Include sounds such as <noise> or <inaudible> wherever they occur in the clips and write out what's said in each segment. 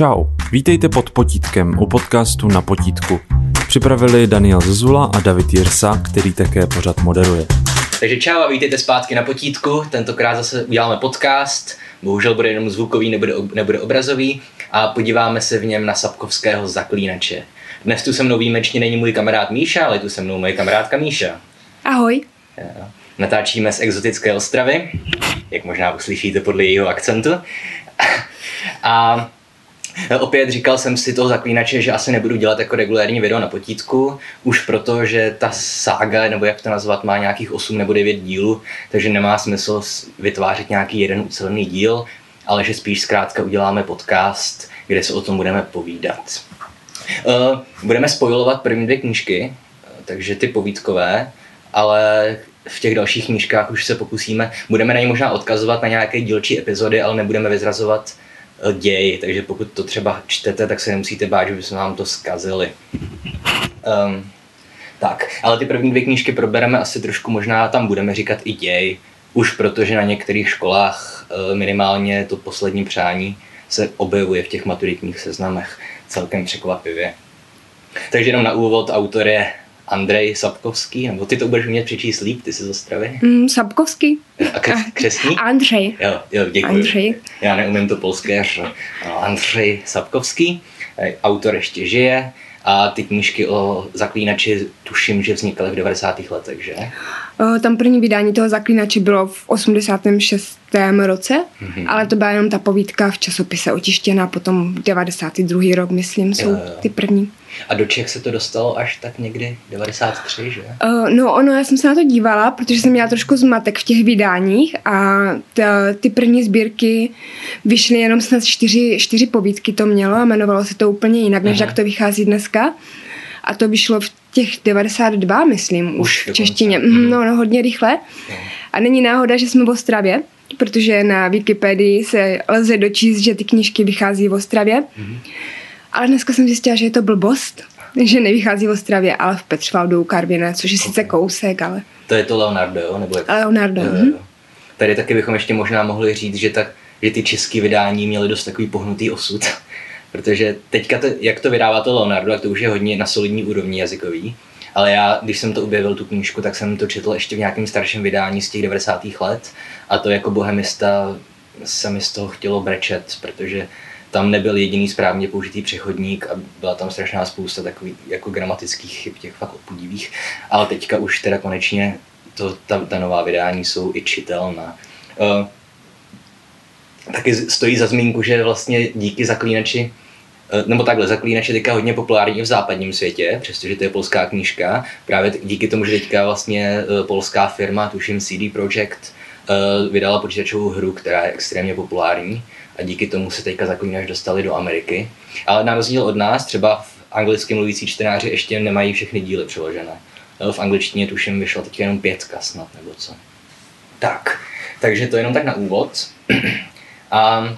Čau, vítejte pod potítkem u podcastu Na potítku. Připravili Daniel Zezula a David Jirsa, který také pořad moderuje. Takže čau a vítejte zpátky na potítku. Tentokrát zase uděláme podcast. Bohužel bude jenom zvukový, nebude, nebude obrazový. A podíváme se v něm na Sapkovského zaklínače. Dnes tu se mnou výjimečně není můj kamarád Míša, ale tu se mnou moje kamarádka Míša. Ahoj. Natáčíme z exotické Ostravy, jak možná uslyšíte podle jejího akcentu. <laughs> A <laughs> Opět říkal jsem si toho zaklínače, že asi nebudu dělat jako regulární video na potítku, už proto, že ta sága, nebo jak to nazvat, má nějakých 8 nebo 9 dílů, takže nemá smysl vytvářet nějaký jeden ucelený díl, ale že spíš zkrátka uděláme podcast, kde se o tom budeme povídat. Uh, budeme spojovat první dvě knížky, takže ty povídkové, ale v těch dalších knížkách už se pokusíme, budeme na ně možná odkazovat na nějaké dílčí epizody, ale nebudeme vyzrazovat Eh, děj, takže pokud to třeba čtete, tak se nemusíte bát, že bychom vám to zkazili. Um, tak, ale ty první dvě knížky probereme asi trošku, možná tam budeme říkat i děj, už protože na některých školách eh, minimálně to poslední přání se objevuje v těch maturitních seznamech celkem překvapivě. Takže jenom na úvod autor je Andrej Sapkovský, nebo ty to budeš umět přečíst líp, ty jsi z Ostravy? Mm, Sapkovský. A křes, křesní? Andřej. Jo, jo, děkuji. Andřej. Já neumím to polské, Andřej Sapkovský, eh, autor ještě žije a ty knížky o zaklínači tuším, že vznikaly v 90. letech, že? Tam první vydání toho zaklínače bylo v 86. roce, mm-hmm. ale to byla jenom ta povídka v časopise otištěná, potom 92. rok, myslím, jsou jo, jo. ty první. A do Čech se to dostalo až tak někdy 93, že? Uh, no ono, já jsem se na to dívala, protože jsem měla trošku zmatek v těch vydáních a ta, ty první sbírky vyšly jenom snad čtyři, čtyři povídky to mělo a jmenovalo se to úplně jinak, než Aha. jak to vychází dneska. A to vyšlo v těch 92, myslím, už, už v češtině. Mm. No, no, hodně rychle. No. A není náhoda, že jsme v Ostravě, protože na Wikipedii se lze dočíst, že ty knížky vychází v Ostravě. Mm. Ale dneska jsem zjistila, že je to blbost, že nevychází v Ostravě, ale v Petřvaldu u Karviné, což je okay. sice kousek, ale... To je to Leonardo, jo? Nebo jak... Leonardo, jo, jo. Tady taky bychom ještě možná mohli říct, že, tak, že ty české vydání měly dost takový pohnutý osud. <laughs> Protože teďka, to, jak to vydává to Leonardo, tak to už je hodně na solidní úrovni jazykový. Ale já, když jsem to objevil, tu knížku, tak jsem to četl ještě v nějakém starším vydání z těch 90. let a to jako bohemista se mi z toho chtělo brečet, protože tam nebyl jediný správně použitý přechodník a byla tam strašná spousta takových jako gramatických chyb, těch fakt odpudivých. Ale teďka už teda konečně to, ta, ta nová vydání jsou i čitelná. Uh, taky stojí za zmínku, že vlastně díky zaklínači eh, nebo takhle, Zaklínač je teďka hodně populární v západním světě, přestože to je polská knížka. Právě díky tomu, že teďka vlastně eh, polská firma, tuším CD Projekt, vydala počítačovou hru, která je extrémně populární a díky tomu se teďka Zaklínač dostali do Ameriky. Ale na rozdíl od nás, třeba v anglicky mluvící čtenáři ještě nemají všechny díly přeložené. V angličtině tuším vyšla teď jenom pětka snad, nebo co. Tak, takže to jenom tak na úvod. <clears throat> A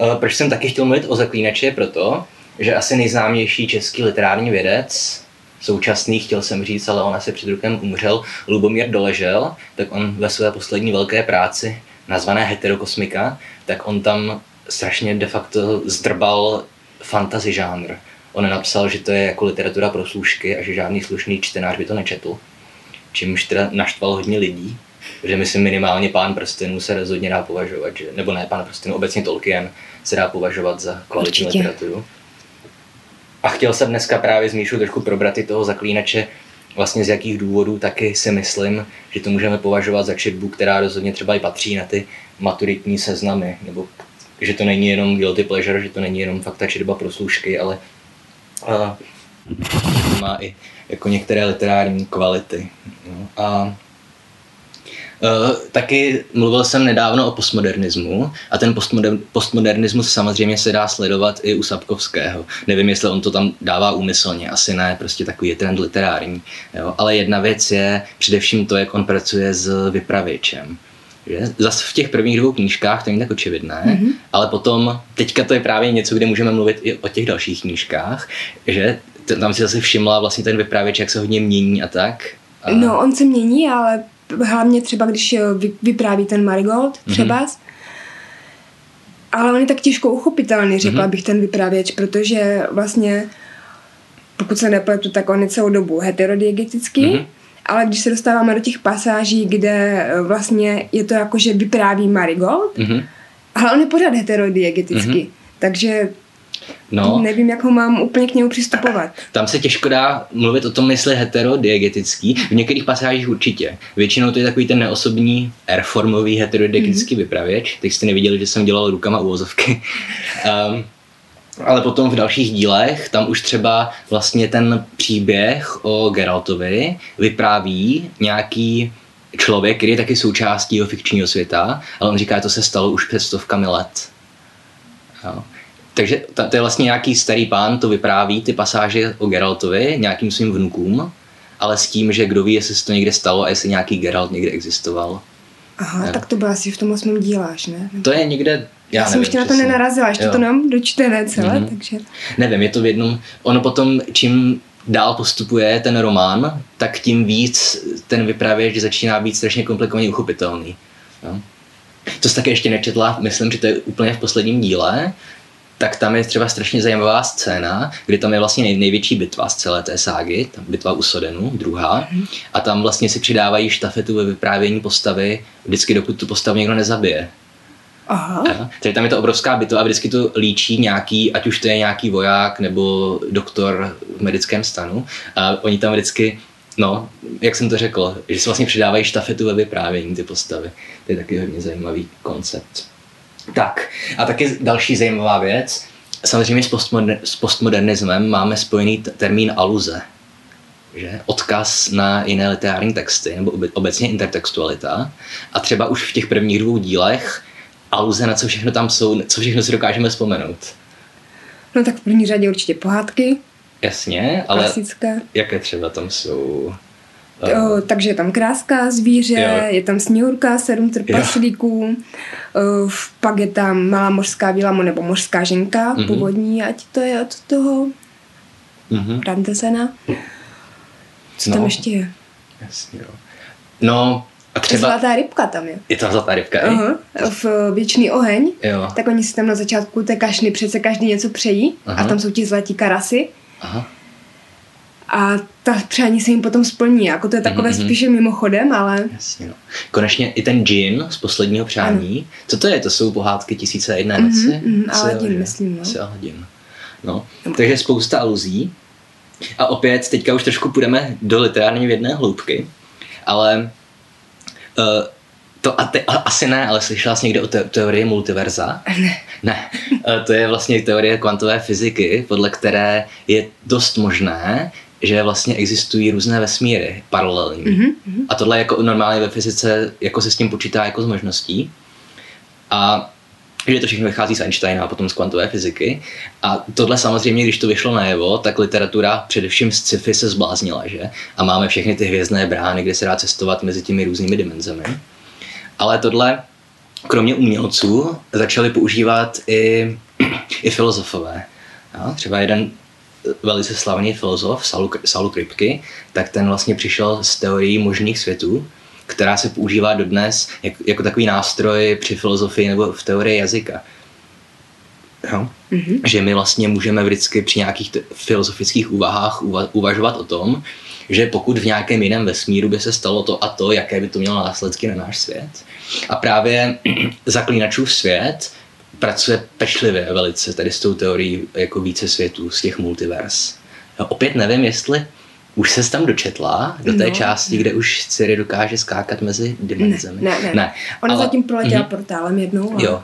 e, proč jsem taky chtěl mluvit o zaklínači, proto, že asi nejznámější český literární vědec, současný, chtěl jsem říct, ale on asi před rokem umřel, Lubomír Doležel, tak on ve své poslední velké práci, nazvané Heterokosmika, tak on tam strašně de facto zdrbal fantasy žánr. On napsal, že to je jako literatura pro služky a že žádný slušný čtenář by to nečetl, čímž teda naštval hodně lidí že myslím minimálně Pán prstenů se rozhodně dá považovat, že, nebo ne Pán prstenů, obecně Tolkien se dá považovat za kvalitní Určitě. literaturu. A chtěl jsem dneska právě z Míšu trošku probrat i toho zaklínače, vlastně z jakých důvodů taky si myslím, že to můžeme považovat za četbu, která rozhodně třeba i patří na ty maturitní seznamy, nebo že to není jenom guilty pleasure, že to není jenom fakt ta četba pro služky, ale a, má i jako některé literární kvality. No, a taky mluvil jsem nedávno o postmodernismu a ten postmoder- postmodernismus samozřejmě se dá sledovat i u Sapkovského. Nevím, jestli on to tam dává úmyslně, asi ne, prostě takový je trend literární. Jo? Ale jedna věc je především to, jak on pracuje s vypravěčem. Že? Zase v těch prvních dvou knížkách to není tak očividné, mm-hmm. ale potom, teďka to je právě něco, kde můžeme mluvit i o těch dalších knížkách, že tam si zase všimla vlastně ten vypravěč, jak se hodně mění a tak. A... No, on se mění, ale hlavně třeba, když vypráví ten Marigold třeba, mm-hmm. Ale on je tak těžko uchopitelný, řekla Mhm. mm-hmm. bych ten vypravěč, protože vlastně, pokud se nepletu, tak on je celou dobu heterodiegetický, Mhm. mm-hmm. ale když se dostáváme do těch pasáží, kde eh, vlastně je to jako, že vypráví Marigold, Mhm. ale on je pořád heterodiegetický, mm-hmm. takže No, nevím, jak ho mám úplně k němu přistupovat. tam se těžko dá mluvit o tom, jestli heterodiegetický. V některých pasážích určitě. Většinou to je takový ten neosobní airformový heterodiegetický mm-hmm. vypravěč. Teď jste neviděli, že jsem dělal rukama uvozovky. um, <laughs> ale potom v dalších dílech, tam už třeba vlastně ten příběh o Geraltovi vypráví nějaký člověk, který je taky součástí jeho fikčního světa, ale on říká, že to se stalo už před stovkami let. Jo. Takže ta- to je vlastně nějaký starý pán, to vypráví ty pasáže o Geraltovi nějakým svým vnukům, ale s tím, že kdo ví, jestli se to někde stalo a jestli nějaký Geralt někde existoval. Aha, Jo. tak to bylo asi v tom osmém díle až, ne? To je někde, já, Já, jsem nevím ještě na to nenarazila, ještě Jo. to nemám dočtené celé, Mhm. mm-hmm. takže... Nevím, je to v jednom, ono potom, čím dál postupuje ten román, tak tím víc ten vypravěč začíná být strašně komplikovaně uchopitelný. Jo? To jsi také ještě nečetla, myslím, že to je úplně v posledním díle, tak tam je třeba strašně zajímavá scéna, kdy tam je vlastně nej, největší bitva z celé té ságy, ta bitva u Sodenu, druhá, a tam vlastně si přidávají štafetu ve vyprávění postavy, vždycky dokud tu postavu někdo nezabije. Aha? Takže tam je to obrovská bitva a vždycky to líčí nějaký, ať už to je nějaký voják nebo doktor v medickém stanu. A oni tam vždycky, no, jak jsem to řekl, že si vlastně přidávají štafetu ve vyprávění ty postavy. To je taky hodně zajímavý koncept. Tak, a taky další zajímavá věc. Samozřejmě s, postmoder- s postmodernismem máme spojený t- termín aluze. Že? Odkaz na jiné literární texty, nebo obe- obecně intertextualita. A třeba už v těch prvních dvou dílech aluze na co všechno tam jsou, co všechno si dokážeme vzpomenout. no tak v první řadě určitě pohádky, Jasně, ale klasické. jaké třeba tam jsou? O, takže je tam kráska zvíře, Jo. je tam sněhurka, sedm trpaslíků, o, v- pak je tam malá mořská víla mo- nebo mořská ženka, Mhm. mm-hmm. původní, ať to je od toho Mhm. Randesena. Co No. tam ještě je? Jasně, jo. No, a třeba... Zlatá rybka tam je. Je tam zlatá rybka? Aha, v Věčný oheň. Jo. Tak oni si tam na začátku té kašny přece každý něco přejí Aha. a tam jsou ti zlatí karasy Aha. A ta přání se jim potom splní. Jako to je takové Mhm, mhm. spíše mimochodem, ale Jasně, no. Konečně i ten džin z posledního přání. Co to je? To jsou pohádky tisíce a jedné noci? mhm, Aladin, jo, že? myslím, no. Asi Aladin. No. Takže spousta aluzí. A opět, teďka už trošku půjdeme do literární vědné hloubky, ale uh, to a te, a, asi ne, ale slyšela jsi někde o te, teorii multiverza? ne. Ne, Eh, to je vlastně teorie kvantové fyziky, podle které je dost možné, že vlastně existují různé vesmíry paralelní. Mhm, A tohle jako normálně ve fyzice jako se s tím počítá jako s možností. A že to všechno vychází z Einsteina a potom z kvantové fyziky. A tohle samozřejmě, když to vyšlo najevo, tak literatura především z sci-fi se zbláznila, že? A máme všechny ty hvězdné brány, kde se dá cestovat mezi těmi různými dimenzemi. Ale tohle, kromě umělců, začali používat i, i filozofové. Jo? Třeba jeden velice slavný filozof, Saul, Saul Kripke, tak ten vlastně přišel s teorií možných světů, která se používá dodnes jak, jako takový nástroj při filozofii nebo v teorii jazyka. Jo? Mhm. Že my vlastně můžeme vždycky při nějakých t- filozofických úvahách uva- uvažovat o tom, že pokud v nějakém jiném vesmíru by se stalo to a to, jaké by to mělo následky na náš svět. A právě <clears throat> zaklínačův svět pracuje pečlivě velice tady s tou teorií jako více světů, z těch multivers. Jo, opět nevím, jestli už se tam dočetla do té No. části, kde už Ciri dokáže skákat mezi dimenzemi. Ne, ne, ne. ne. Ona ale- zatím proletěla Mhm. portálem jednou. ale- Jo.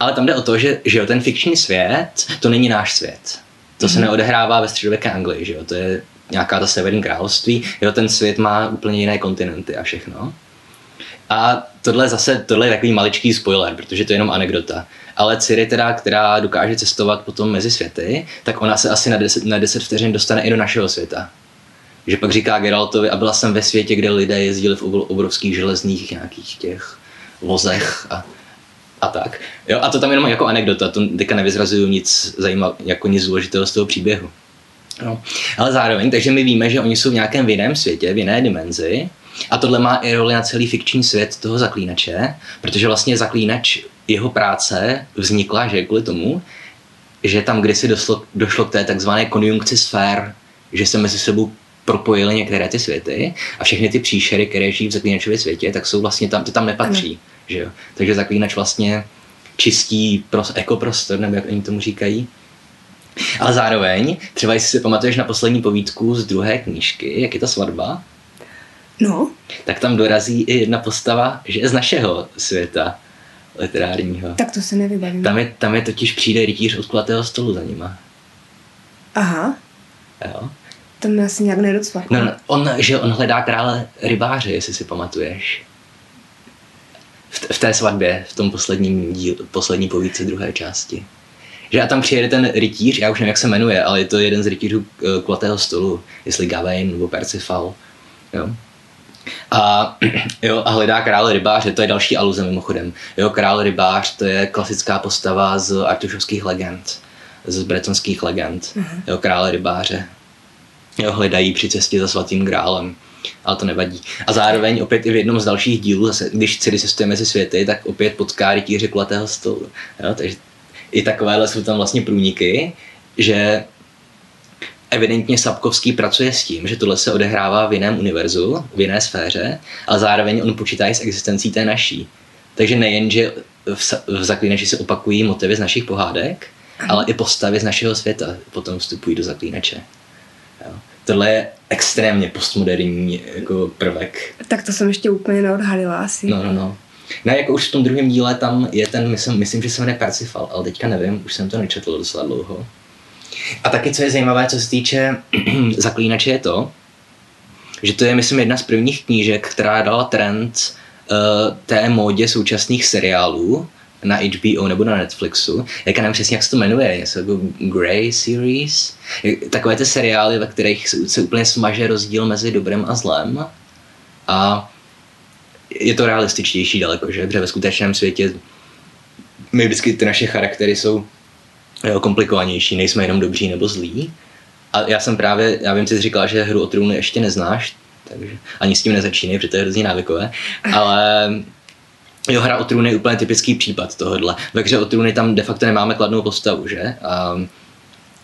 Ale tam jde o to, že, že jo, ten fikční svět, to není náš svět. To se neodehrává ve středověké Anglii, že jo, to je nějaká ta severní království, jo, ten svět má úplně jiné kontinenty a všechno. A tohle zase, tohle je takový maličký spoiler, protože to je jenom anekdota. Ale Ciri teda, která dokáže cestovat potom mezi světy, tak ona se asi na 10, na 10 vteřin dostane i do našeho světa. Že pak říká Geraltovi, a byla jsem ve světě, kde lidé jezdili v obro- obrovských železných nějakých těch vozech a, a tak. Jo, a to tam jenom jako anekdota, to teďka nevyzrazuju nic zajímav, jako nic důležitého z toho příběhu. No. Ale zároveň, takže my víme, že oni jsou v nějakém jiném světě, v jiné dimenzi a tohle má i roli na celý fikční svět toho zaklínače, protože vlastně zaklínač jeho práce vznikla, že kvůli tomu, že tam kdysi došlo, došlo k té takzvané konjunkci sfér, že se mezi sebou propojily některé ty světy a všechny ty příšery, které žijí v zaklínačově světě, tak jsou vlastně tam, ty tam nepatří. Ano. Že jo? Takže zaklínač vlastně čistí pros, ekoprostor, nebo jak oni tomu říkají. Ale zároveň, třeba jestli si pamatuješ na poslední povídku z druhé knížky, jak je ta svatba, No. tak tam dorazí i jedna postava, že je z našeho světa literárního. Tak to se nevybavím. Tam je, tam je totiž přijde rytíř od kulatého stolu za nima. Aha. Jo? To mi asi nějak nedocvaklo. No, no, on, že on hledá krále rybáře, jestli si pamatuješ. V, v té svatbě, v tom posledním díl, poslední povídce druhé části. Že a tam přijede ten rytíř, já už nevím, jak se jmenuje, ale je to jeden z rytířů uh, kulatého stolu, jestli Gawain nebo Percival. Jo. A, <clears throat> jo, a hledá krále rybáře, to je další aluze mimochodem. Jo, král rybář, to je klasická postava z artušovských legend, z bretonských legend. Uh-huh. Jo, krále rybáře. Jo, hledají při cestě za svatým grálem. Ale to nevadí. A zároveň opět i v jednom z dalších dílů, zase, když Ciri cestuje mezi světy, tak opět potká rytíře kulatého stolu. Jo, takže i takovéhle jsou tam vlastně průniky, že evidentně Sapkovský pracuje s tím, že tohle se odehrává v jiném univerzu, v jiné sféře, ale zároveň on počítá i s existencí té naší. Takže nejen, že v, v zaklínači se opakují motivy z našich pohádek, ale i postavy z našeho světa potom vstupují do zaklínače. Jo. Tohle je extrémně postmoderní jako prvek. Tak to jsem ještě úplně neodhalila asi. No, no, no. No, jako už v tom druhém díle tam je ten, myslím, myslím že se jmenuje Percifal, ale teďka nevím, už jsem to nečetl docela dlouho. A taky, co je zajímavé, co se týče <clears throat> zaklínače, je to, že to je, myslím, jedna z prvních knížek, která dala trend uh, té módě současných seriálů na HBO nebo na Netflixu. Jak já nevím přesně, jak se to jmenuje, něco jako Grey Series. Takové ty seriály, ve kterých se, úplně smaže rozdíl mezi dobrem a zlem. A je to realističtější daleko, že? Protože ve skutečném světě my vždycky ty naše charaktery jsou komplikovanější, nejsme jenom dobří nebo zlí. A já jsem právě, já vím, jsi říkala, že hru o trůny ještě neznáš, takže ani s tím nezačínej, protože to je hrozně návykové, ale jo, hra o trůny je úplně typický případ tohohle. Ve hře o trůny tam de facto nemáme kladnou postavu, že? A,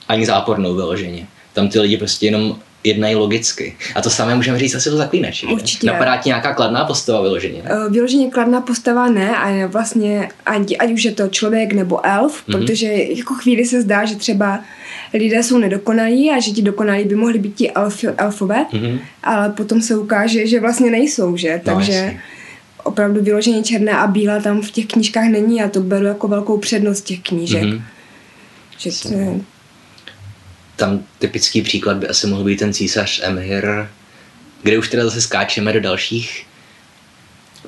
ani zápornou vyloženě. Tam ty lidi prostě jenom jednají logicky. A to samé můžeme říct asi o zaklínači. Určitě. Napadá ti nějaká kladná postava vyloženě? Uh, vyloženě kladná postava ne, a vlastně ať, ať už je to člověk nebo elf, mm-hmm. protože jako chvíli se zdá, že třeba lidé jsou nedokonalí a že ti dokonalí by mohli být ti elf, elfové, mm-hmm. ale potom se ukáže, že vlastně nejsou, že? No, Takže jasně. opravdu vyloženě černé a bílá tam v těch knížkách není a to beru jako velkou přednost těch knížek. Mhm. Že to tam typický příklad by asi mohl být ten císař Emhyr, kde už teda zase skáčeme do dalších,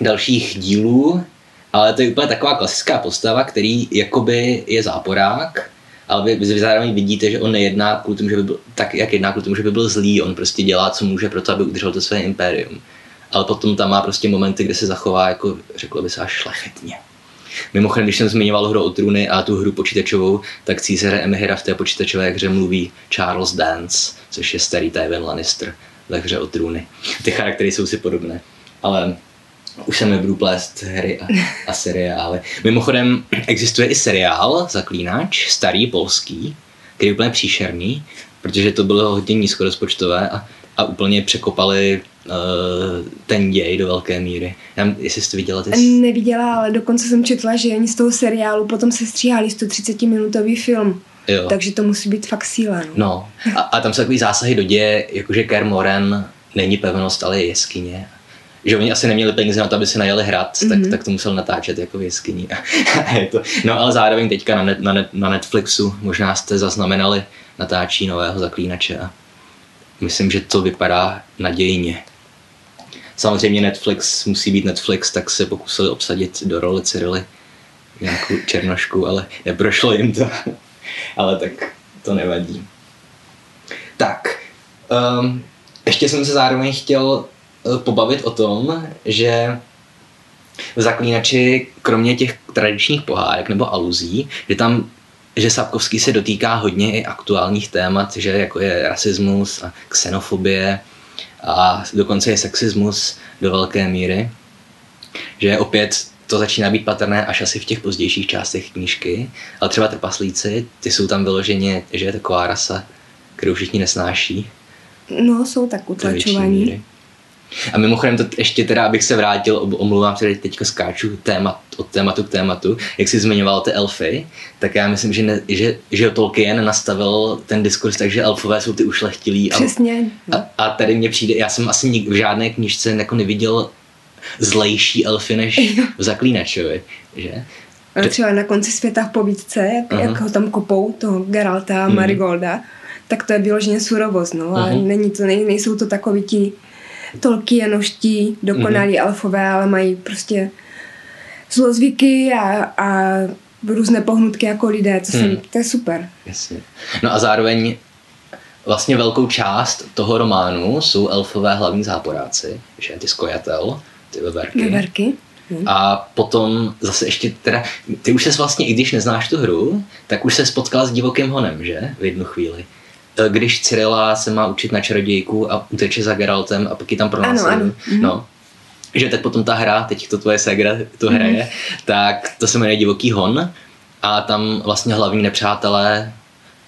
dalších dílů, ale to je úplně taková klasická postava, který jakoby je záporák, ale vy, vy zároveň vidíte, že on nejedná kvůli tomu, že by byl, tak jak jedná kvůli tomu, že by byl zlý, on prostě dělá, co může pro to, aby udržel to své impérium. Ale potom tam má prostě momenty, kde se zachová, jako řeklo by se, až šlechetně. Mimochodem, když jsem zmiňoval hru o trůny a tu hru počítačovou, tak císaře Emhyra v té počítačové hře mluví Charles Dance, což je starý Tywin Lannister ve hře o trůny. Ty charaktery jsou si podobné, ale už se nebudu plést hry a, a seriály. Mimochodem, existuje i seriál Zaklínač, starý polský, který je úplně příšerný, protože to bylo hodně nízkorozpočtové a, a úplně překopali ten děj do velké míry. Já, jestli jste viděla ty... Neviděla, ale dokonce jsem četla, že oni z toho seriálu potom se stříhali 130-minutový film. Jo. Takže to musí být fakt síla. No. No, a, a tam jsou takový zásahy do děje, jakože Kermoren není pevnost, ale je jeskyně. Že oni asi neměli peníze na to, aby si najeli hrad, mm-hmm. tak, tak to musel natáčet jako v jeskyni. <laughs> To, no ale zároveň teďka na, net, na, net, na Netflixu možná jste zaznamenali natáčí nového zaklínače a myslím, že to vypadá nadějně. Samozřejmě Netflix musí být Netflix, tak se pokusili obsadit do roli Cyrily nějakou černošku, ale neprošlo jim to. <laughs> ale tak to nevadí. Tak, um, ještě jsem se zároveň chtěl uh, pobavit o tom, že v Zaklínači, kromě těch tradičních pohádek nebo aluzí, že tam že Sapkovský se dotýká hodně i aktuálních témat, že jako je rasismus a xenofobie a dokonce je sexismus do velké míry. Že opět to začíná být patrné až asi v těch pozdějších částech knížky, ale třeba trpaslíci, ty jsou tam vyloženě, že je taková rasa, kterou všichni nesnáší. No, jsou tak utlačovaní. A mimochodem to ještě teda, abych se vrátil, omlouvám se, teďka skáču témat, od tématu k tématu, jak jsi zmiňoval ty elfy, tak já myslím, že, ne, že, že Tolkien nastavil ten diskurs tak, že elfové jsou ty ušlechtilí. Přesně. A, a, a tady mně přijde, já jsem asi v žádné knižce jako neviděl zlejší elfy než v Zaklínačovi, že? A třeba na konci světa v povídce, jak, uh-huh. jak ho tam kopou, toho Geralta a uh-huh. Marigolda, tak to je vyloženě surovost, no. Uh-huh. A mhm. není to, nej, nejsou to takoví ti Tolkienoští dokonalí uh-huh. elfové, ale mají prostě zlozvyky a, a různé pohnutky jako lidé, to, hmm. to je super. Jasně. No a zároveň vlastně velkou část toho románu jsou elfové hlavní záporáci, že ty skojatel, ty veverky. Veverky. Hmm. A potom zase ještě teda, ty už se vlastně, i když neznáš tu hru, tak už se spotkal s divokým honem, že? V jednu chvíli. E, když Cyrila se má učit na čarodějku a uteče za Geraltem a pak ji tam pro Ano, ano. Mm-hmm. No, že tak potom ta hra, teď to tvoje segra to hraje, mm-hmm. tak to se jmenuje Divoký hon a tam vlastně hlavní nepřátelé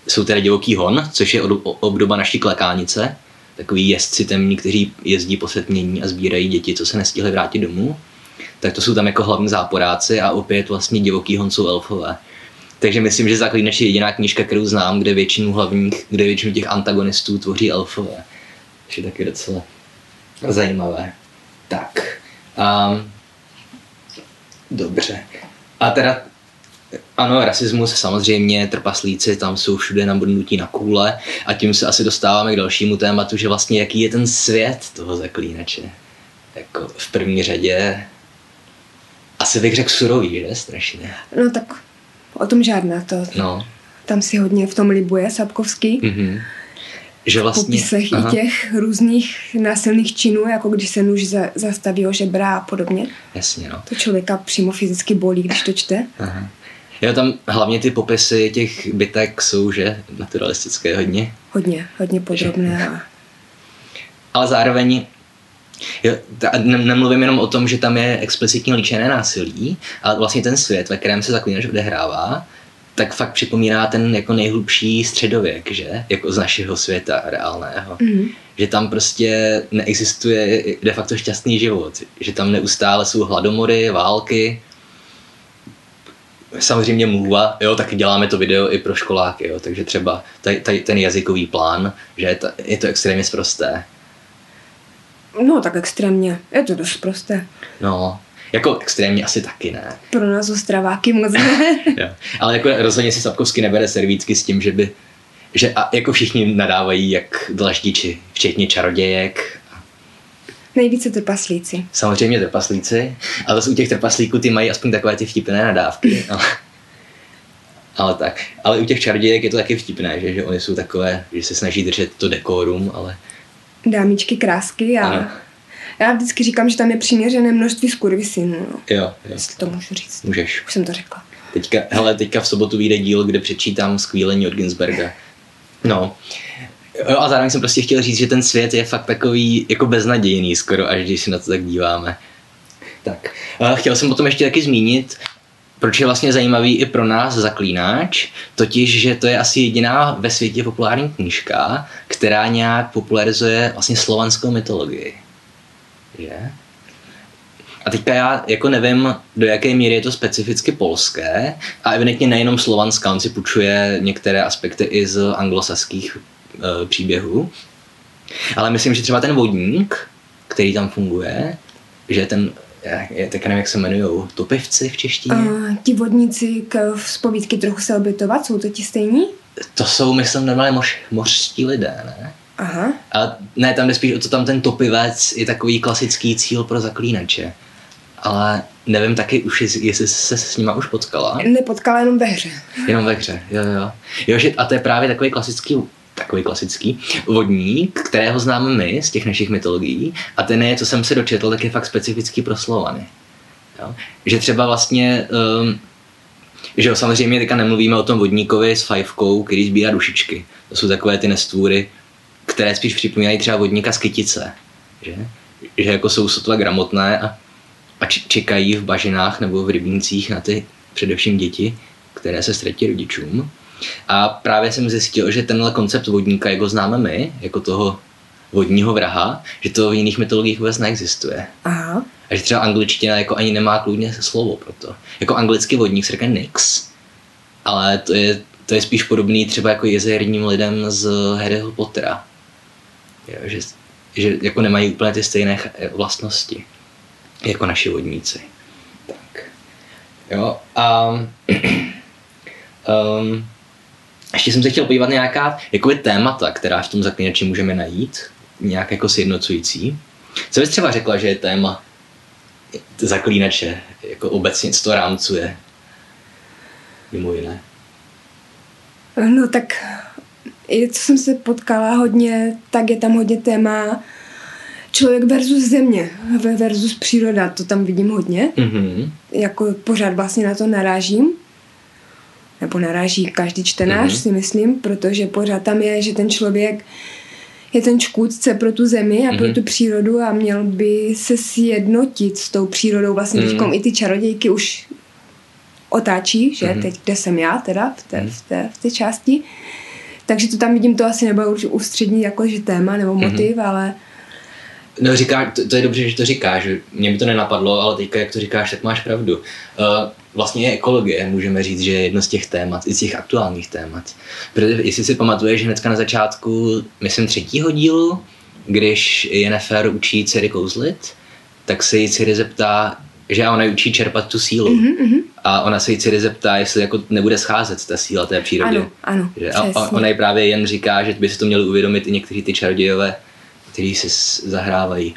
jsou tedy Divoký hon, což je obdoba naší klekánice, takový jezdci temní, kteří jezdí po setmění a sbírají děti, co se nestihly vrátit domů. Tak to jsou tam jako hlavní záporáci a opět vlastně divoký hon jsou elfové. Takže myslím, že Zaklínač je jediná knížka, kterou znám, kde většinu hlavních, kde většinu těch antagonistů tvoří elfové. Což je taky docela zajímavé. Tak. Um, dobře. A teda ano, rasismus samozřejmě, trpaslíci tam jsou všude nabudnutí na kůle a tím se asi dostáváme k dalšímu tématu, že vlastně jaký je ten svět toho zaklínače. Jako v první řadě asi bych řekl surový, že? Strašně. No tak o tom žádná to. No. Tam si hodně v tom libuje Sapkovský. Mm-hmm. Že vlastně, v popisech aha. i těch různých násilných činů, jako když se nůž za, zastaví o žebra a podobně. Jasně, no. To člověka přímo fyzicky bolí, když to čte. Aha. Jo, tam hlavně ty popisy těch bytek jsou, že, naturalistické hodně. Hodně, hodně podrobné. A... Ale zároveň Jo, ne, nemluvím jenom o tom, že tam je explicitně líčené násilí, ale vlastně ten svět, ve kterém se zaklínač odehrává, tak fakt připomíná ten jako nejhlubší středověk, že? Jako z našeho světa reálného. Mm. Že tam prostě neexistuje de facto šťastný život. Že tam neustále jsou hladomory, války, samozřejmě mluva, jo, taky děláme to video i pro školáky, jo, takže třeba taj, taj, ten jazykový plán, že je to, je to extrémně sprosté. No, tak extrémně, je to dost prosté. No, jako extrémně asi taky ne. Pro nás ostraváky moc ne. <laughs> jo. Ale jako rozhodně si Sapkovsky nebere servícky s tím, že by že a jako všichni nadávají jak dlaždiči, včetně čarodějek Nejvíce trpaslíci. Samozřejmě trpaslíci, ale zase u těch trpaslíků ty mají aspoň takové ty vtipné nadávky. Ale, <laughs> ale tak. Ale u těch čarodějek je to taky vtipné, že, že oni jsou takové, že se snaží držet to dekorum, ale... Dámičky krásky a... Ano. Já vždycky říkám, že tam je přiměřené množství skurvisynů. No. Jo, jo. Jestli to můžu říct. Můžeš. Už jsem to řekla. Teďka, hele, teďka v sobotu vyjde díl, kde přečítám skvílení od Ginsberga. No. Jo, a zároveň jsem prostě chtěl říct, že ten svět je fakt takový jako beznadějný skoro, až když se na to tak díváme. Tak, a chtěl jsem potom ještě taky zmínit, proč je vlastně zajímavý i pro nás Zaklínač, totiž, že to je asi jediná ve světě populární knížka, která nějak popularizuje vlastně slovanskou mytologii. Je? A teďka já jako nevím, do jaké míry je to specificky polské a evidentně nejenom slovanská, on si půjčuje některé aspekty i z anglosaských uh, příběhů. Ale myslím, že třeba ten vodník, který tam funguje, že ten je, tak nevím, jak se jmenují, topivci v češtině? Uh, ti vodníci k, z povídky trochu se obytovat, jsou to ti stejní? To jsou, myslím, normálně moř, mořští lidé, ne? Aha. A ne, tam jde spíš o to, tam ten topivec je takový klasický cíl pro zaklínače. Ale nevím taky už, jestli se s nima už potkala. Nepotkala jenom ve hře. Jenom ve hře, jo, jo. jo že, a to je právě takový klasický takový klasický vodník, kterého známe my z těch našich mytologií a ten je, co jsem se dočetl, tak je fakt specifický pro Slovany. Jo? Že třeba vlastně, um, že jo, samozřejmě teďka nemluvíme o tom vodníkovi s fajfkou, který sbírá dušičky. To jsou takové ty nestvůry, které spíš připomínají třeba vodníka z kytice. Že? že jako jsou sotva gramotné a a čekají v bažinách nebo v rybnících na ty především děti, které se ztratí rodičům. A právě jsem zjistil, že tenhle koncept vodníka, jak ho známe my, jako toho vodního vraha, že to v jiných mytologiích vůbec neexistuje. Aha. A že třeba angličtina jako ani nemá kludně slovo pro to. Jako anglický vodník se říká nix, ale to je, to je spíš podobný třeba jako jezerním lidem z Harryho Pottera. Jo, že, že jako nemají úplně ty stejné ch- vlastnosti jako naši vodníci. Tak. Jo, a <clears throat> um, ještě jsem se chtěl podívat na nějaká jakoby témata, která v tom zaklínači můžeme najít, nějak jako sjednocující. Co bys třeba řekla, že je téma zaklínače, jako obecně, co to rámcuje? Mimo jiné. No tak, co jsem se potkala hodně, tak je tam hodně téma člověk versus země, versus příroda, to tam vidím hodně. Mm-hmm. Jako pořád vlastně na to narážím. Nebo naráží každý čtenář, Mhm. si myslím, protože pořád tam je, že ten člověk je ten škůdce pro tu zemi a pro Mhm. tu přírodu a měl by se sjednotit s tou přírodou. Vlastně Mhm. teďkom i ty čarodějky už otáčí, že Mhm. teď, kde jsem já teda, v té, v té, v té části. Takže to tam vidím, to asi nebude už ústřední jakože téma nebo Mhm. motiv, ale No říká, to, to, je dobře, že to říkáš, že mě by to nenapadlo, ale teďka, jak to říkáš, tak máš pravdu. Uh, vlastně ekologie, můžeme říct, že je jedno z těch témat, i z těch aktuálních témat. Protože jestli si pamatuješ hnedka na začátku, myslím třetího dílu, když Jennifer učí dcery kouzlit, tak se jí dcery zeptá, že ona ji učí čerpat tu sílu. Mhm, mhm. A ona se jí dcery zeptá, jestli jako nebude scházet ta síla té přírody. ano, ano, Že? A, přesně. ona jí právě jen říká, že by si to měli uvědomit i někteří ty čarodějové, kteří si s- zahrávají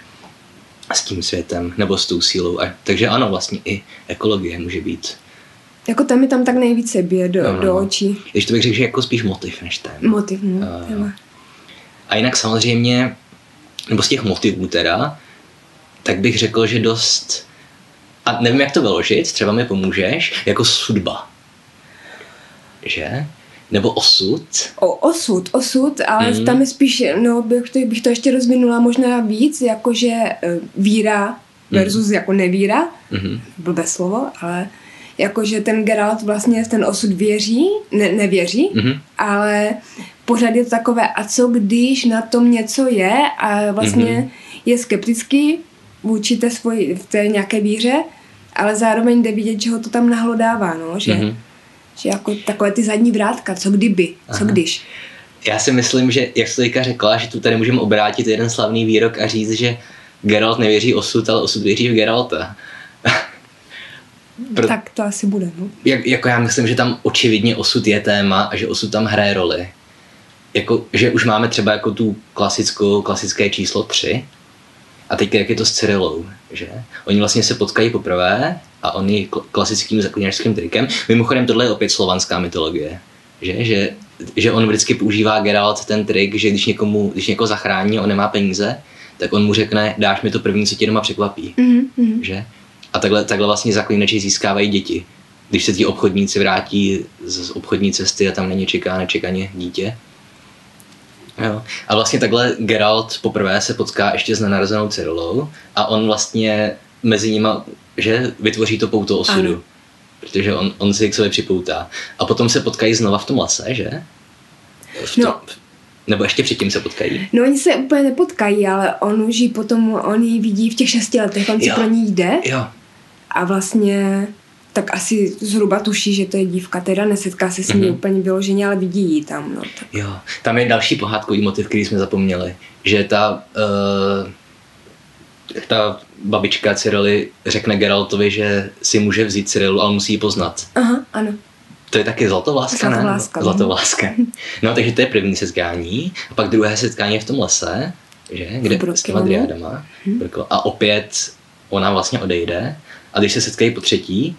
s tím světem nebo s tou sílou. A, takže ano, vlastně i ekologie může být. Jako tam mi tam tak nejvíce bije do, No, no, do očí. Když to bych řekl, že jako spíš motiv než téma. Motiv, no, téma. A jinak samozřejmě, nebo z těch motivů teda, tak bych řekl, že dost, a nevím, jak to vyložit, třeba mi pomůžeš, jako sudba. Že? Nebo osud. O, osud, osud, ale mm. tam je spíš, no bych to, bych to ještě rozvinula možná víc, jakože eh, víra versus jako nevíra, Mhm. blbé slovo, ale jakože ten Geralt vlastně ten osud věří, ne, nevěří, Mhm. ale pořád je to takové, a co když na tom něco je a vlastně Mhm. je skeptický vůči té svoji, v té nějaké víře, ale zároveň jde vidět, že ho to tam nahlodává, no, že, Mhm. Že jako takové ty zadní vrátka, co kdyby, co Aha. když. Já si myslím, že, jak jsi teďka řekla, že tu tady můžeme obrátit jeden slavný výrok a říct, že Geralt nevěří osud, ale osud věří v Geralta. <laughs> Pro- Tak to asi bude, no. Jak, jako já myslím, že tam očividně osud je téma a že osud tam hraje roli. Jako, že už máme třeba jako tu klasickou, klasické číslo 3 a teď jak je to s Cyrilou, že? Oni vlastně se potkají poprvé a on je kl- klasickým zaklínačským trikem. Mimochodem tohle je opět slovanská mytologie, že? Že, že on vždycky používá Geralt ten trik, že když někomu, když někoho zachrání a on nemá peníze, tak on mu řekne, dáš mi to první, co tě doma překvapí Mhm, mhm. že? A takhle, takhle vlastně zaklínači získávají děti. Když se ti obchodníci vrátí z z obchodní cesty a tam není čeká nečekaně dítě. Jo. A vlastně takhle Geralt poprvé se potká ještě s nenarozenou Cyrilou a on vlastně mezi nima, že vytvoří to pouto osudu. Ano. Protože on, on si k sobě připoutá. A potom se potkají znova v tom lese, že? V No. Nebo ještě předtím se potkají. No oni se úplně nepotkají, ale on už ji potom, on ji vidí v těch šesti letech, on si Jo. pro ní jde Jo, a vlastně tak asi zhruba tuší, že to je dívka, teda nesetká se s ní Mhm. úplně vyloženě, ale vidí ji tam, no. Tak. Jo, tam je další pohádkový motiv, který jsme zapomněli, že ta, uh, ta babička Cyrily řekne Geraltovi, že si může vzít Cyrilu, ale musí ji poznat. Aha, ano. To je taky zlatovláska, ne? Zlatovláska, no. Zlatovláska. No, takže to je první setkání. A pak druhé setkání je v tom lese, že? Kde, V s těma Brooklynu. driádama. Brooklyn. A opět ona vlastně odejde. A když se setkají po třetí,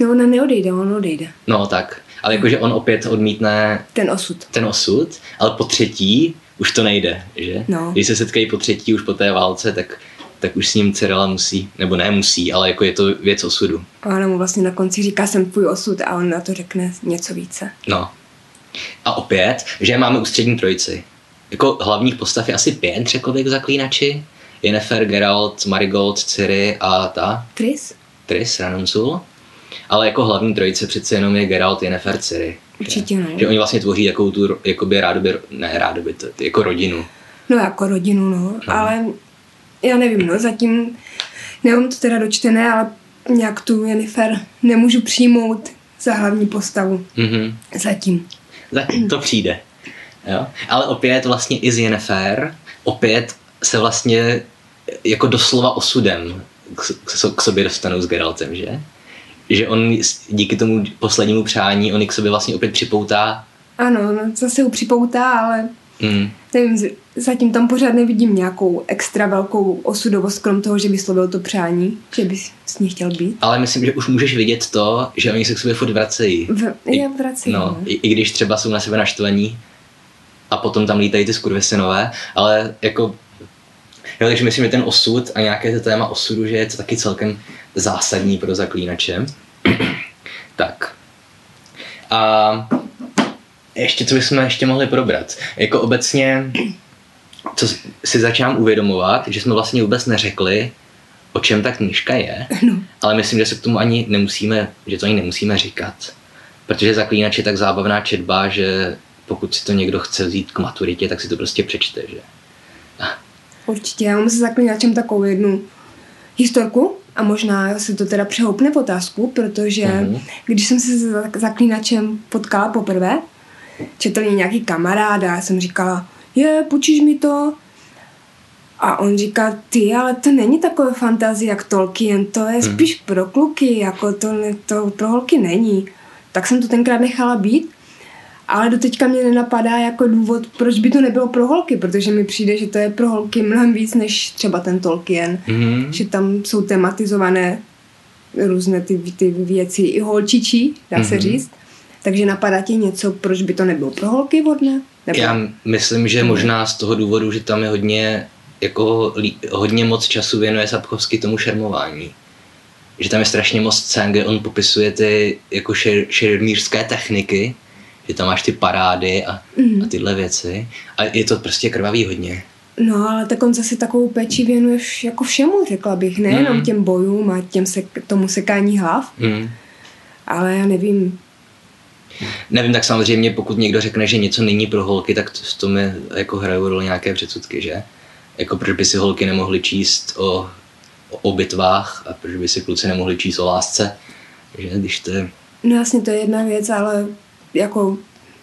No ona neodejde, on odejde. no tak. Ale jakože on opět odmítne Ten osud. ten osud, ale po třetí už to nejde, že? No. Když se setkají po třetí už po té válce, tak, tak už s ním Cyrila musí, nebo ne musí, ale jako je to věc osudu. A ona mu vlastně na konci říká, jsem tvůj osud a on na to řekne něco více. No. A opět, že máme ústřední trojici. Jako hlavních postav je asi pět, řekl bych, zaklínači. Yennefer, Geralt, Marigold, Ciri a ta Tris? Tris, Ranunzul. Ale jako hlavní trojice přece jenom je Geralt, Yennefer, Ciri. Určitě no. Že oni vlastně tvoří takovou tu, jakoby rádoby, ne rádoby, to, jako rodinu. No jako rodinu, no. no. Ale já nevím, no, zatím nemám to teda dočtené, ale nějak tu Jennifer nemůžu přijmout za hlavní postavu. Mhm. Zatím. To přijde. Jo? Ale opět vlastně i z Yennefer, opět se vlastně jako doslova osudem k, k, k sobě dostanou s Geraltem, že? Že on díky tomu poslednímu přání, on k sobě vlastně opět připoutá. Ano, no, zase ho připoutá, ale Mm. nevím, zatím tam pořád nevidím nějakou extra velkou osudovost, krom toho, že vyslovil to přání, že bys s ní chtěl být. Ale myslím, že už můžeš vidět to, že oni se k sobě furt vracejí. V, je, vracejí. No, no. i, i, když třeba jsou na sebe naštvaní a potom tam lítají ty skurvesynové, ale jako Jo, takže myslím, že ten osud a nějaké to téma osudu, že je to taky celkem zásadní pro zaklínače. <clears throat> tak. A ještě, co bychom ještě mohli probrat. Jako obecně, co si začínám uvědomovat, že jsme vlastně vůbec neřekli, o čem ta knížka je, <laughs> no. ale myslím, že se k tomu ani nemusíme, že to ani nemusíme říkat. Protože zaklínač je tak zábavná četba, že pokud si to někdo chce vzít k maturitě, tak si to prostě přečte, že? Určitě, já mám se zaklínačem takovou jednu historku a možná se to teda přehoupne v otázku, protože Mhm. když jsem se s zaklínačem potkala poprvé, četl mě nějaký kamarád a já jsem říkala, je, počíš mi to? A on říká, ty, ale to není takové fantazie jak Tolkien, to je spíš pro kluky, jako to, to pro holky není. Tak jsem to tenkrát nechala být, ale doteďka mě nenapadá jako důvod, proč by to nebylo pro holky, protože mi přijde, že to je pro holky mnohem víc než třeba ten Tolkien, Mhm. že tam jsou tematizované různé ty, ty věci i holčičí, dá se Mhm. říct. Takže napadá ti něco, proč by to nebylo pro holky vhodné? Nebo... Já myslím, že možná z toho důvodu, že tam je hodně, jako hodně moc času věnuje Sapkowski tomu šermování. Že tam je strašně moc scén, kde on popisuje ty jako šer, šermířské techniky, že tam máš ty parády a, Mhm. a tyhle věci. A je to prostě krvavý hodně. No, ale tak on zase takovou péči věnuje vš- jako všemu, řekla bych. Nejenom Mhm. těm bojům a těm sek- tomu sekání hlav, Mm. ale já nevím. Nevím, tak samozřejmě pokud někdo řekne, že něco není pro holky, tak to, v tom je, jako hrajou roli nějaké předsudky, že? Jako proč by si holky nemohly číst o, o bitvách a proč by si kluci nemohli číst o lásce, že? Když to je... No jasně, to je jedna věc, ale jako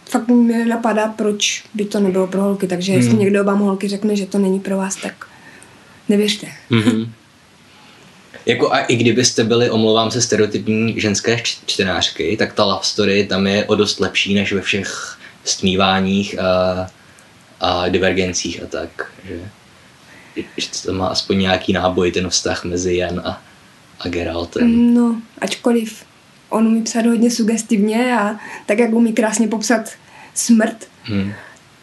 fakt mi nenapadá, proč by to nebylo pro holky. Takže jestli Mhm. někdo vám holky řekne, že to není pro vás, tak nevěřte. Mm-hmm. <laughs> Jako a i kdybyste byli, omlouvám se, stereotypní ženské čtenářky, tak ta love story tam je o dost lepší než ve všech stmíváních a, a divergencích a tak, že, že to má aspoň nějaký náboj ten vztah mezi Jan a, a Geraltem. No, ačkoliv on umí psát hodně sugestivně a tak, jak umí krásně popsat smrt, Hmm.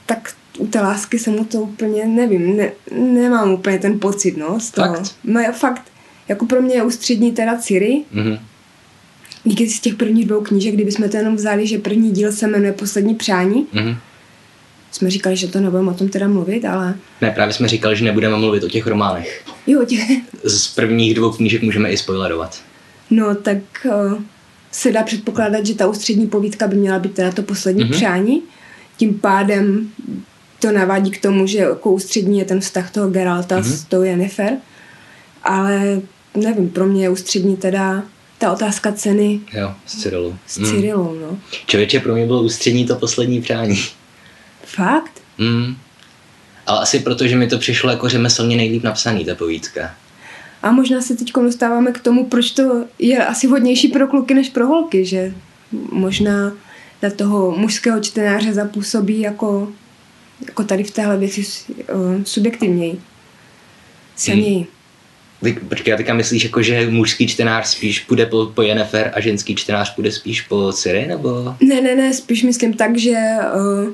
tak u té lásky se mu to úplně, nevím, ne, nemám úplně ten pocit, no, z toho. Fakt? No, je fakt, jako pro mě je ústřední teda Ciri, Mhm. díky z těch prvních dvou knížek, kdybychom to jenom vzali, že první díl se jmenuje Poslední přání, Mhm. jsme říkali, že to nebudeme o tom teda mluvit, ale Ne, právě jsme říkali, že nebudeme mluvit o těch románech. jo, tě, Z prvních dvou knížek můžeme i spoilerovat. no tak uh, se dá předpokládat, že ta ústřední povídka by měla být teda to poslední Mhm. mm-hmm. přání, tím pádem to navádí k tomu, že jako ústřední je ten vztah toho Geralta mm-hmm. s tou Yennefer, ale nevím, pro mě je ústřední teda ta otázka ceny Jo, s Cyrilou. s Cyrilou, no. Člověče, pro mě bylo ústřední to poslední přání. Fakt? Mm. Ale asi proto, že mi to přišlo jako řemeslně nejlíp napsaný, ta povídka. A možná se teď dostáváme k tomu, proč to je asi vhodnější pro kluky než pro holky, že možná na toho mužského čtenáře zapůsobí jako, jako tady v téhle věci uh, subjektivněji. Silněji. Ty, počkej, já teďka myslíš, jako, že mužský čtenář spíš půjde po, po Yennefer a ženský čtenář půjde spíš po Ciri, nebo? Ne, ne, ne, spíš myslím tak, že uh,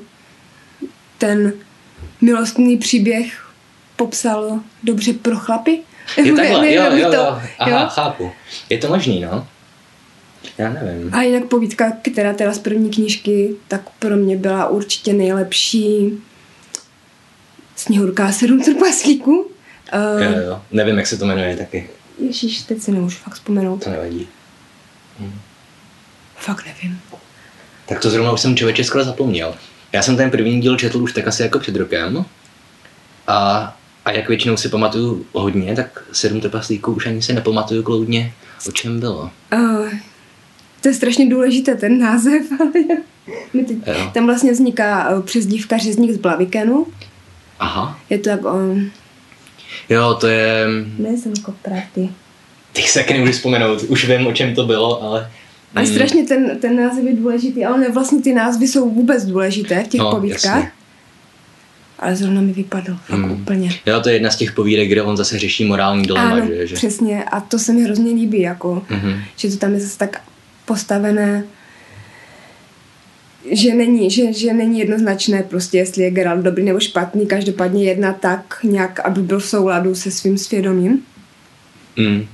ten milostný příběh popsal dobře pro chlapy. Je takhle, Ne- jo, jo, to, jo, aha, jo. chápu. Je to možný, no. Já nevím. A jinak povídka, která teda z první knížky, tak pro mě byla určitě nejlepší Sněhurka sedm trpaslíků. Uh, Jo, jo. Nevím, jak se to jmenuje taky. Ježíš, teď si nemůžu fakt vzpomenout. To nevadí. Fakt nevím. Tak to zrovna už jsem člověče skoro zapomněl. Já jsem ten první díl četl už tak asi jako před rokem. A, a jak většinou si pamatuju hodně, tak sedm trpaslíků už ani si nepamatuju kloudně, o čem bylo. Uh, to je strašně důležité, ten název, <laughs> tam vlastně vzniká uh, přezdívka řezník z Blavikenu. Aha. Je to jako, Jo, to je... ne jako pravdy. Teď se taky nemůžu vzpomenout, už vím, o čem to bylo, ale... Ale Mm, strašně ten, ten název je důležitý, ale vlastně ty názvy jsou vůbec důležité v těch No, povídkách. jasně. Ale zrovna mi vypadl, fakt Mm. úplně. Jo, to je jedna z těch povídek, kde on zase řeší morální dilema, Ano, že? že? přesně. A to se mi hrozně líbí, jako, Mhm. že to tam je zase tak postavené, že není, že, že není jednoznačné prostě, jestli je Geralt dobrý nebo špatný, každopádně jedna tak nějak, aby byl v souladu se svým svědomím. Mm.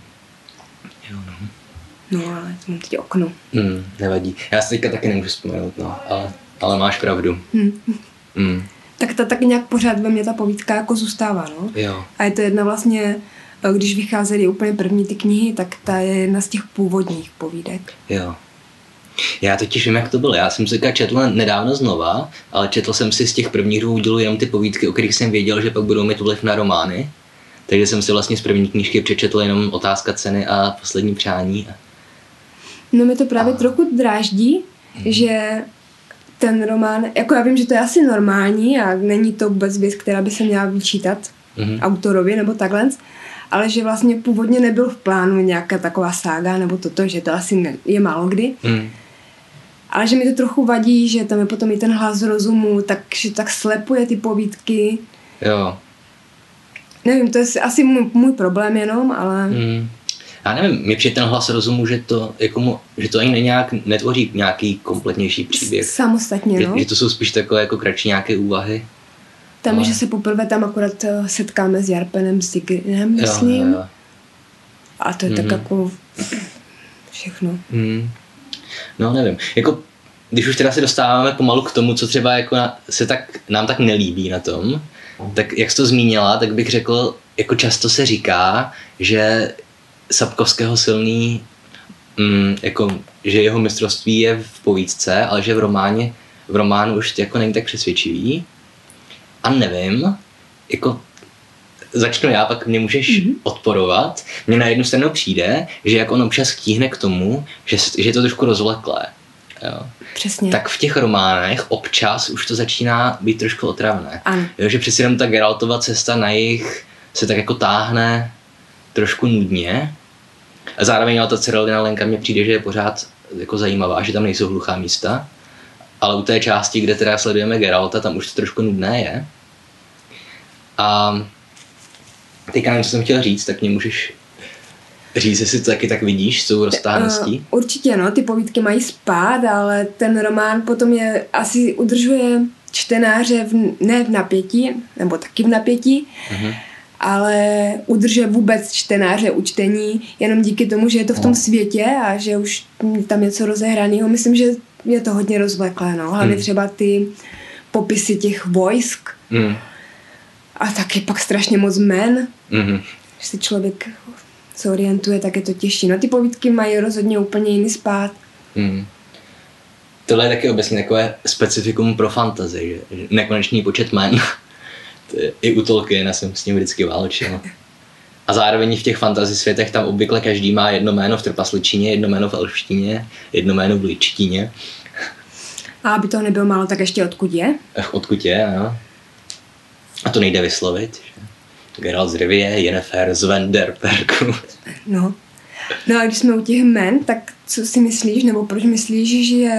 No ale mám teď okno. Mm, nevadí. Já si teďka taky nemůžu vzpomenout, no, ale, ale máš pravdu. Hm. Mm. Tak ta tak nějak pořád ve mně ta povídka jako zůstává, no. Jo. A je to jedna vlastně, eh, když vycházely úplně první ty knihy, tak ta je jedna z těch původních povídek. Jo. Já totiž vím, jak to bylo. Já jsem si četl nedávno znova, ale četl jsem si z těch prvních dvou dílů jenom ty povídky, o kterých jsem věděl, že pak budou mít vliv na romány. Takže jsem si vlastně z první knížky přečetl jenom Otázka ceny a Poslední přání. No mi to právě A- trochu dráždí, že ten román, jako já vím, že to je asi normální a není to vůbec věc, která by se měla vyčítat Mhm. autorovi nebo takhle, ale že vlastně původně nebyl v plánu nějaká taková sága nebo toto, že to asi ne, je málo kdy. Mm. Ale že mi to trochu vadí, že tam je potom i ten hlas rozumu, takže tak slepuje ty povídky. Jo. Nevím, to je si- asi můj, můj problém jenom, ale... Mm. Já nevím, mě přijde ten hlas rozumu, že to, jako mu, že to ani nějak netvoří nějaký kompletnější příběh. Samostatně, Že, no. že to jsou spíš takové jako kratší nějaké úvahy. Tam, ale- že se poprvé tam akorát eh, setkáme s Jarpenem Sigrinem, Jo, myslím. jo, jo. A to je tak Mhm. jako všechno. Hmm. No, nevím. Jako, když už teda se dostáváme pomalu k tomu, co třeba jako na, se tak, nám tak nelíbí na tom, tak jak jsi to zmínila, tak bych řekl, jako často se říká, že Sapkovského silný, mm, jako, že jeho mistrovství je v povídce, ale že v románě, v románu už jako není tak přesvědčivý. A nevím, jako začnu já, pak mě můžeš Mhm. mm-hmm. odporovat. Mně na jednu stranu přijde, že jak on občas tíhne k tomu, že, že je to trošku rozvleklé. Jo. Přesně. Tak v těch románech občas už to začíná být trošku otravné. Ano. Jo, že přeci jenom ta Geraltova cesta na jich se tak jako táhne trošku nudně. A zároveň ale ta Cyrilina Lenka mně přijde, že je pořád jako zajímavá, že tam nejsou hluchá místa. Ale u té části, kde teda sledujeme Geralta, tam už to trošku nudné je. A teďka nevím, co jsem chtěl říct, tak mě můžeš říct, jestli to taky tak vidíš s tou roztáhností. Uh, určitě, no, ty povídky mají spát, ale ten román potom je, asi udržuje čtenáře v, ne v napětí, nebo taky v napětí, Mhm. Ale udržuje vůbec čtenáře u čtení jenom díky tomu, že je to v tom světě a že už tam něco rozehraného. Myslím, že je to hodně rozvleklé, no. Hlavně Hmm. třeba ty popisy těch vojsk Mm. a taky pak strašně moc men. Mhm. Když se člověk se orientuje, tak je to těžší. No ty povídky mají rozhodně úplně jiný spát. Mm. Tohle je taky obecně takové specifikum pro fantasy, že nekonečný počet jmen. To I u Tolkiena jsem s tím vždycky válčil. A zároveň v těch fantasy světech tam obvykle každý má jedno jméno v trpasličině, jedno jméno v elštině, jedno jméno v ličtině. A aby toho nebylo málo, tak ještě odkud je. Ech, odkud je, ano. A to nejde vyslovit. Že? Geralt z Rivie, Yennefer z Venderperku. No. No a když jsme u těch jmen, tak co si myslíš, nebo proč myslíš, že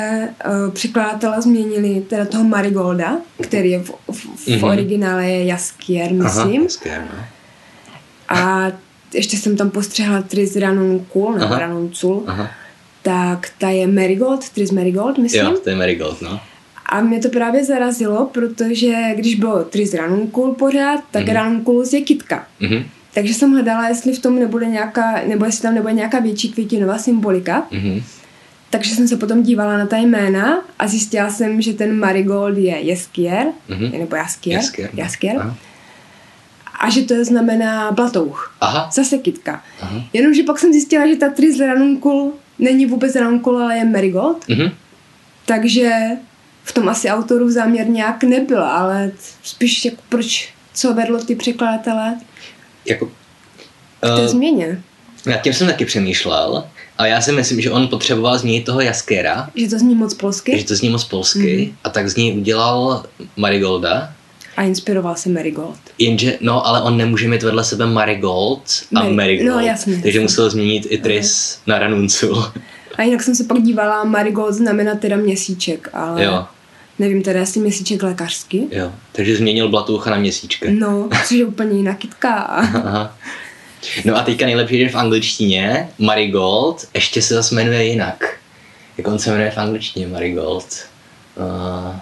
uh, překladatelé změnili teda toho Marigolda, který je v, v, v Mhm. originále je Jaskier, myslím. Aha, hezké, no. A ještě jsem tam postřehla Tris Ranuncul, nebo Aha. Ranuncul, Aha. tak ta je Marigold, Tris Marigold, myslím. Jo, to je Marigold, no. A mě to právě zarazilo, protože když bylo Tris Ranuncul pořád, tak Mhm. mm-hmm. Ranunculus je kitka. Mhm. Takže jsem hledala, jestli v tom nebude nějaká, nebo jestli tam nebude nějaká větší květinová symbolika. Mhm. Takže jsem se potom dívala na ta jména a zjistila jsem, že ten Marigold je Jeskier, Mhm. nebo Jaskier. Jaskier, no. Jaskier. Aha. a že to znamená blatouch. Aha. Zase kytka. Aha. Jenomže pak jsem zjistila, že ta Tris Ranuncul není vůbec Ranuncul, ale je Marigold. Mhm. Takže v tom asi autoru záměr nějak nebyl, ale spíš jako proč, co vedlo ty překladatele Jako, té eh, změně. nad tím jsem taky přemýšlel, ale já si myslím, že on potřeboval změnit toho Jaskera, Že to zní moc polsky že to zní moc polsky, Mhm. a tak z něj udělal Marigolda, a inspiroval se Marigold. jenže, no, ale on nemůže mít vedle sebe Marigold a Mari- Marigold, no, jasně, takže jasně. musel změnit i Tris na Ranuncul. A jinak jsem se pak dívala, Marigold znamená teda měsíček, ale jo, nevím teda, jestli měsíček lékařský. jo, takže změnil Blatoucha na měsíčka. No, což je úplně jiná kytka. Aha. No a teďka nejlepší je v angličtině Marigold ještě se zase jmenuje jinak. Jak on se jmenuje v angličtině Marigold? Uh,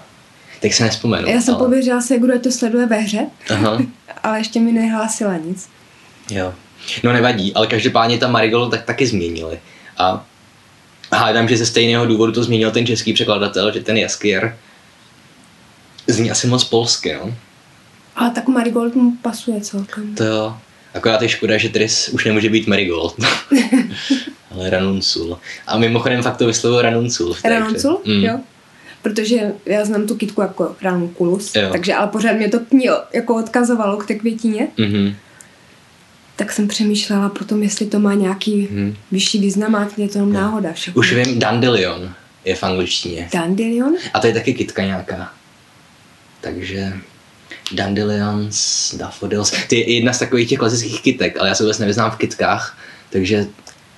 teď se nespomenu. já jsem ale... pověřila se, kdo to sleduje ve hře, Aha, <laughs> ale ještě mi nehlásila nic. jo. No nevadí, ale každopádně tam Marigold tak taky změnili. A hádám, že ze stejného důvodu to změnil ten český překladatel, že ten Jaskier zní asi moc polsky, no. Ale tak Marigold mu pasuje celkem. To jo. Akorát je škoda, že Tris už nemůže být Marigold. <laughs> Ale Ranuncul. A mimochodem fakt to vyslovil Ranuncul. Ranuncul? Mm. Jo. Protože já znám tu kytku jako Ranunculus, Jo. takže ale pořád mě to k ní jako odkazovalo k té květině, Mhm. tak jsem přemýšlela potom, jestli to má nějaký Mhm. vyšší význam, a je to jenom náhoda všechno. Už vím, Dandelion je v angličtině. Dandelion? A to je taky kytka nějaká. Takže Dandelions, Daffodils. Ty je jedna z takových těch klasických kytek, ale já se vůbec nevyznám v kytkách, takže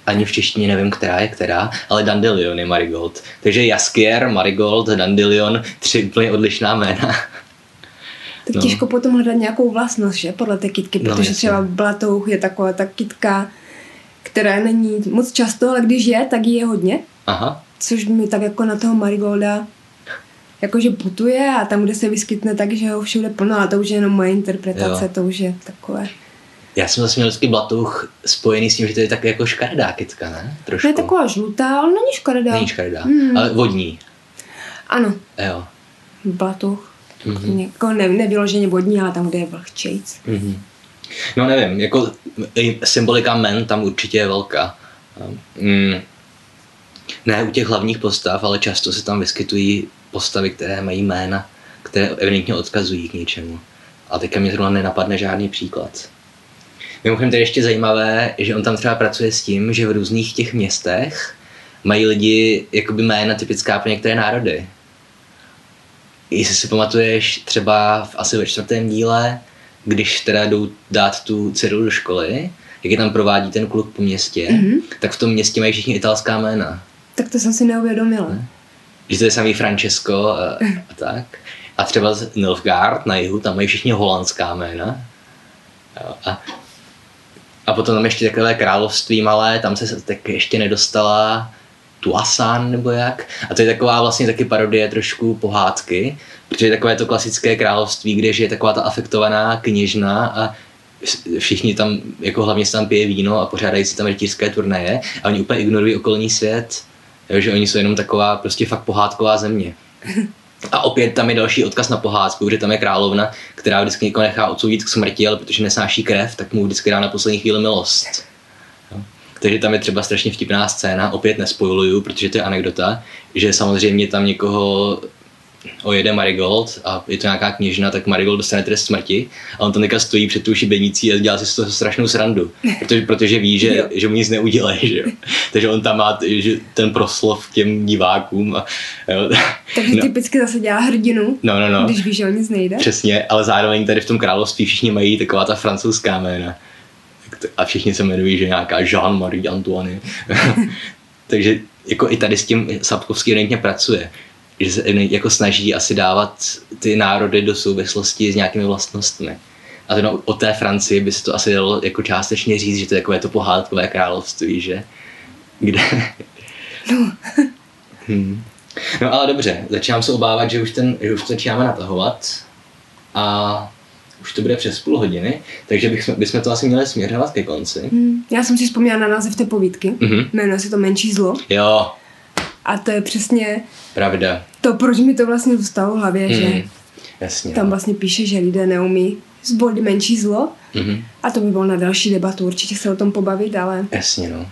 ani v češtině nevím, která je která, ale Dandelion je Marigold. Takže Jaskier, Marigold, Dandelion, tři úplně odlišná jména. Tak No. no. těžko potom hledat nějakou vlastnost, že, podle té kytky, No, protože jasně. třeba blatouch je taková ta kytka, která není moc často, ale když je, tak jí je hodně, Aha, což mi tak jako na toho Marigolda jakože putuje a tam, kde se vyskytne, takže ho všude plno, a to už je jenom moje interpretace, Jo. to už je takové. já jsem zase měl vždycky blatouch spojený s tím, že to je taky jako škaredá kytka, ne? Trošku. To je taková žlutá, ale není škaredá. Není škaredá, Mm. ale vodní. Ano, Jo. blatouch. Mhm. Mm-hmm. Jako ne, nevyloženě vodní, ale tam, kde je vlhčejc. Mhm. No nevím, jako symbolika men tam určitě je velká. Mm. Ne u těch hlavních postav, ale často se tam vyskytují postavy, které mají jména, které evidentně odkazují k něčemu. A teďka mě zrovna nenapadne žádný příklad. Mimochodem to je ještě zajímavé, že on tam třeba pracuje s tím, že v různých těch městech mají lidi jakoby jména typická pro některé národy. Jestli si pamatuješ třeba v, asi ve čtvrtém díle, když teda jdou dát tu dceru do školy, jak je tam provádí ten kluk po městě, Mhm. mm-hmm. tak v tom městě mají všichni italská jména. Tak to jsem si neuvědomila. Že to je samý Francesco a, a tak. A třeba z Nilfgaard na jihu, tam mají všichni holandská jména. Jo, a, a potom tam ještě takové království malé, tam se tak ještě nedostala Tuasan nebo jak. A to je taková vlastně taky parodie trošku pohádky, protože je takové to klasické království, kde je taková ta afektovaná kněžna a všichni tam, jako hlavně se tam pije víno a pořádají si tam rytířské turnaje a oni úplně ignorují okolní svět. Jo, že oni jsou jenom taková prostě fakt pohádková země. <laughs> A opět tam je další odkaz na pohádku, že tam je královna, která vždycky někoho nechá odsoudit k smrti, ale protože nesnáší krev, tak mu vždycky dá na poslední chvíli milost. Jo. Takže tam je třeba strašně vtipná scéna, opět nespojluju, protože to je anekdota, že samozřejmě tam někoho ojede Marigold a je to nějaká kněžna, tak Marigold dostane trest smrti a on tam teďka stojí před tou šibenicí a dělá si z toho strašnou srandu, <laughs> protože, protože ví, že, že mu nic neudělají, že jo. <laughs> Takže on tam má t- že ten proslov k těm divákům a jo. Takže no, typicky zase dělá hrdinu, no, no, no. když ví, že o nic nejde. Přesně, ale zároveň tady v tom království všichni mají taková ta francouzská jména. A všichni se jmenují, že nějaká Jean-Marie Antoine. <laughs> Takže jako i tady s tím Sapkovský evidentně pracuje. Že jako snaží asi dávat ty národy do souvislosti s nějakými vlastnostmi. A to no, o té Francii by se to asi dalo jako částečně říct, že to je takové to pohádkové království, že? Kde... No. <laughs> Hmm. No ale dobře, začínám se obávat, že už, ten, že už to začínáme natahovat a už to bude přes půl hodiny, takže bychom, bychom to asi měli směřovat ke konci. Hmm. Já jsem si vzpomněla na název té povídky. Mhm. Jmenuje se to Menší zlo. Jo, A to je přesně pravda. to, proč mi to vlastně zůstalo v hlavě, Hmm. že Jasně. tam no. vlastně píše, že lidé neumí zvolit menší zlo. Mhm. A to by bylo na další debatu, určitě se o tom pobavit, ale Jasně, no.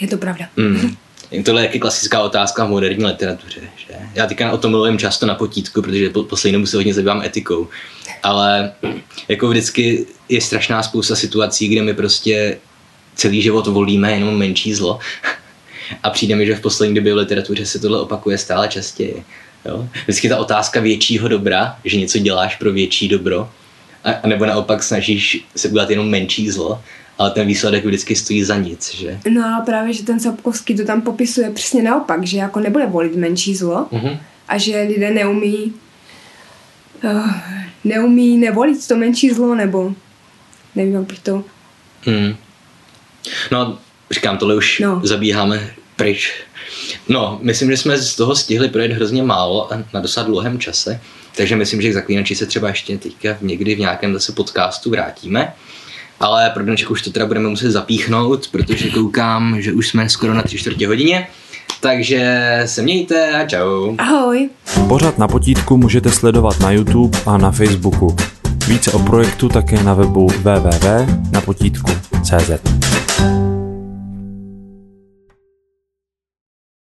je to pravda. Mm. Tohle je klasická otázka v moderní literatuře. Že? Já teďka o tom mluvím často na potítku, protože po, poslední dobu se hodně zabývám etikou. Ale jako vždycky je strašná spousta situací, kde my prostě celý život volíme jenom menší zlo. A přijde mi, že v poslední době v literatuře se tohle opakuje stále častěji. Jo? Vždycky ta otázka většího dobra, že něco děláš pro větší dobro, a, a nebo naopak snažíš se udělat jenom menší zlo, ale ten výsledek vždycky stojí za nic, že? No a právě, že ten Sapkovský to tam popisuje přesně naopak, že jako nebude volit menší zlo Mhm. a že lidé neumí uh, neumí nevolit to menší zlo, nebo nevím, jak bych to... Hmm. No, říkám, tohle už No. zabíháme pryč. No, myslím, že jsme z toho stihli projet hrozně málo a na dosad dlouhém čase, takže myslím, že k zaklínači se třeba ještě teďka někdy v nějakém zase podcastu vrátíme. Ale pro dnešek už to teda budeme muset zapíchnout, protože koukám, že už jsme skoro na tři čtvrtě hodině. Takže se mějte a čau. Ahoj! Pořad na potítku můžete sledovat na YouTube a na Facebooku. Více o projektu také na webu www.napotítku.cz.